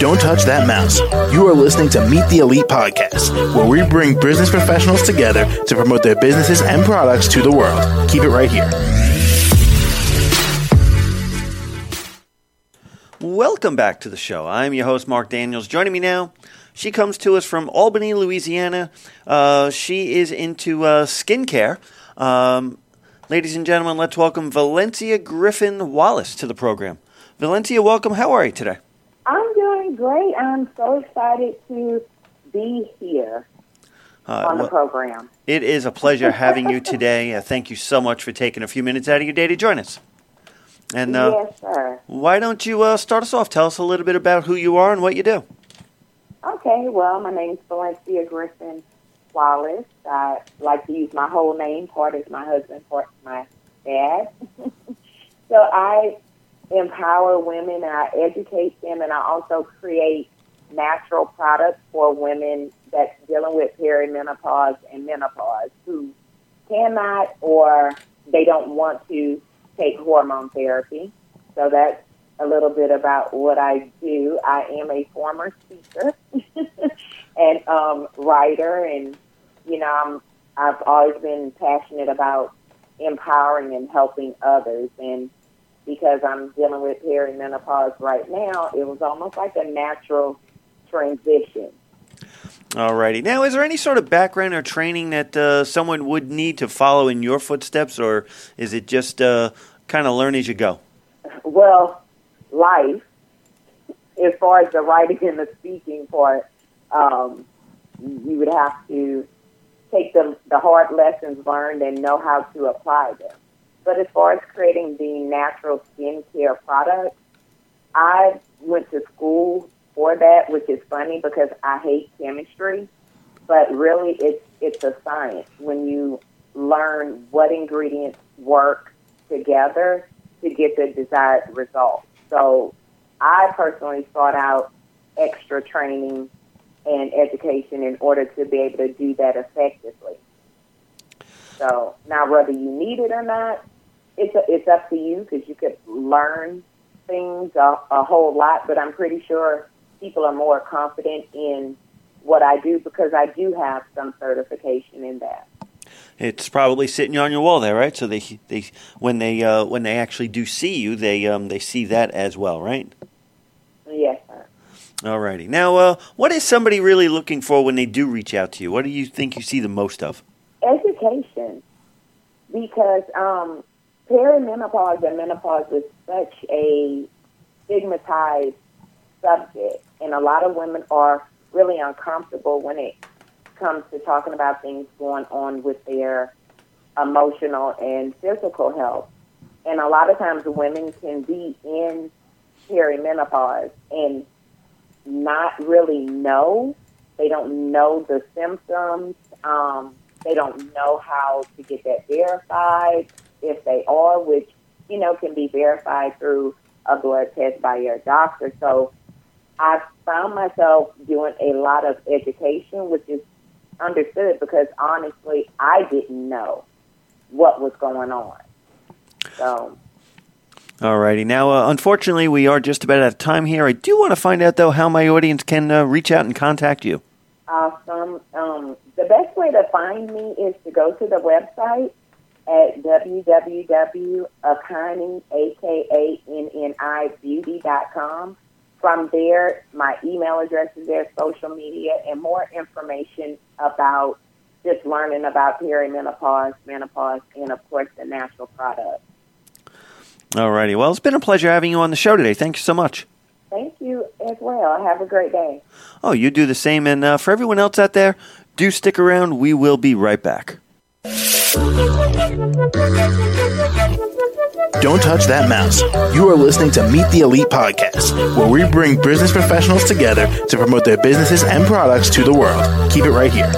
Don't touch that mouse. You are listening to Meet the Elite Podcast, where we bring business professionals together to promote their businesses and products to the world. Keep it right here. Welcome back to the show. I'm your host, Mark Daniels. Joining me now, she comes to us from Albany, Louisiana. Uh, she is into uh, skincare. Um, ladies and gentlemen, let's welcome Valencia Griffin Wallace to the program. Valencia, welcome. How are you today? I'm doing great. I'm so excited to be here Uh, on the well, program. It is a pleasure having you today. Uh, thank you so much for taking a few minutes out of your day to join us. And uh, yes, sir. why don't you uh, start us off? Tell us a little bit about who you are and what you do. Okay, well, my name is Valencia Griffin Wallace. I like to use my whole name. Part is my husband, part is my dad. so I empower women, I educate them, and I also create natural products for women that's dealing with perimenopause and menopause who cannot or they don't want to take hormone therapy. So that's a little bit about what I do. I am a former speaker and um, writer, and you know, I'm, I've always been passionate about empowering and helping others. And because I'm dealing with perimenopause right now, it was almost like a natural transition. Alrighty. Now, is there any sort of background or training that uh, someone would need to follow in your footsteps, or is it just uh, kind of learn as you go? well, life, as far as the writing and the speaking part, um, you would have to take the, the hard lessons learned and know how to apply them. But as far as creating the natural skincare products, I went to school for that, which is funny because I hate chemistry, but really it's it's a science when you learn what ingredients work together to get the desired result. So I personally sought out extra training and education in order to be able to do that effectively. So now, whether you need it or not, it's a, it's up to you because you could learn things a, a whole lot. But I'm pretty sure people are more confident in what I do because I do have some certification in that. It's probably sitting on your wall there, right? So they they when they uh, when they actually do see you, they um, they see that as well, right? Alrighty. Now, uh, what is somebody really looking for when they do reach out to you? What do you think you see the most of? education because um, perimenopause and menopause is such a stigmatized subject, and a lot of women are really uncomfortable when it comes to talking about things going on with their emotional and physical health. And a lot of times, women can be in perimenopause and not really know. They don't know the symptoms. Um, they don't know how to get that verified if they are, which, you know, can be verified through a blood test by your doctor. So I found myself doing a lot of education, which is understood because honestly, I didn't know what was going on. So, Alrighty. Now, uh, unfortunately, we are just about out of time here. I do want to find out though how my audience can uh, reach out and contact you. awesome. Um, the best way to find me is to go to the website at www.akanni, A-K-A-N-N-I, beauty.com. From there, my email address is there, social media, and more information about just learning about perimenopause, menopause, and of course the natural products. Alrighty. Well, it's been a pleasure having you on the show today. Thank you so much. Thank you as well. Have a great day. Oh, you do the same. And uh, for everyone else out there, do stick around. We will be right back. Don't touch that mouse. You are listening to Meet the Elite Podcast, where we bring business professionals together to promote their businesses and products to the world. Keep it right here.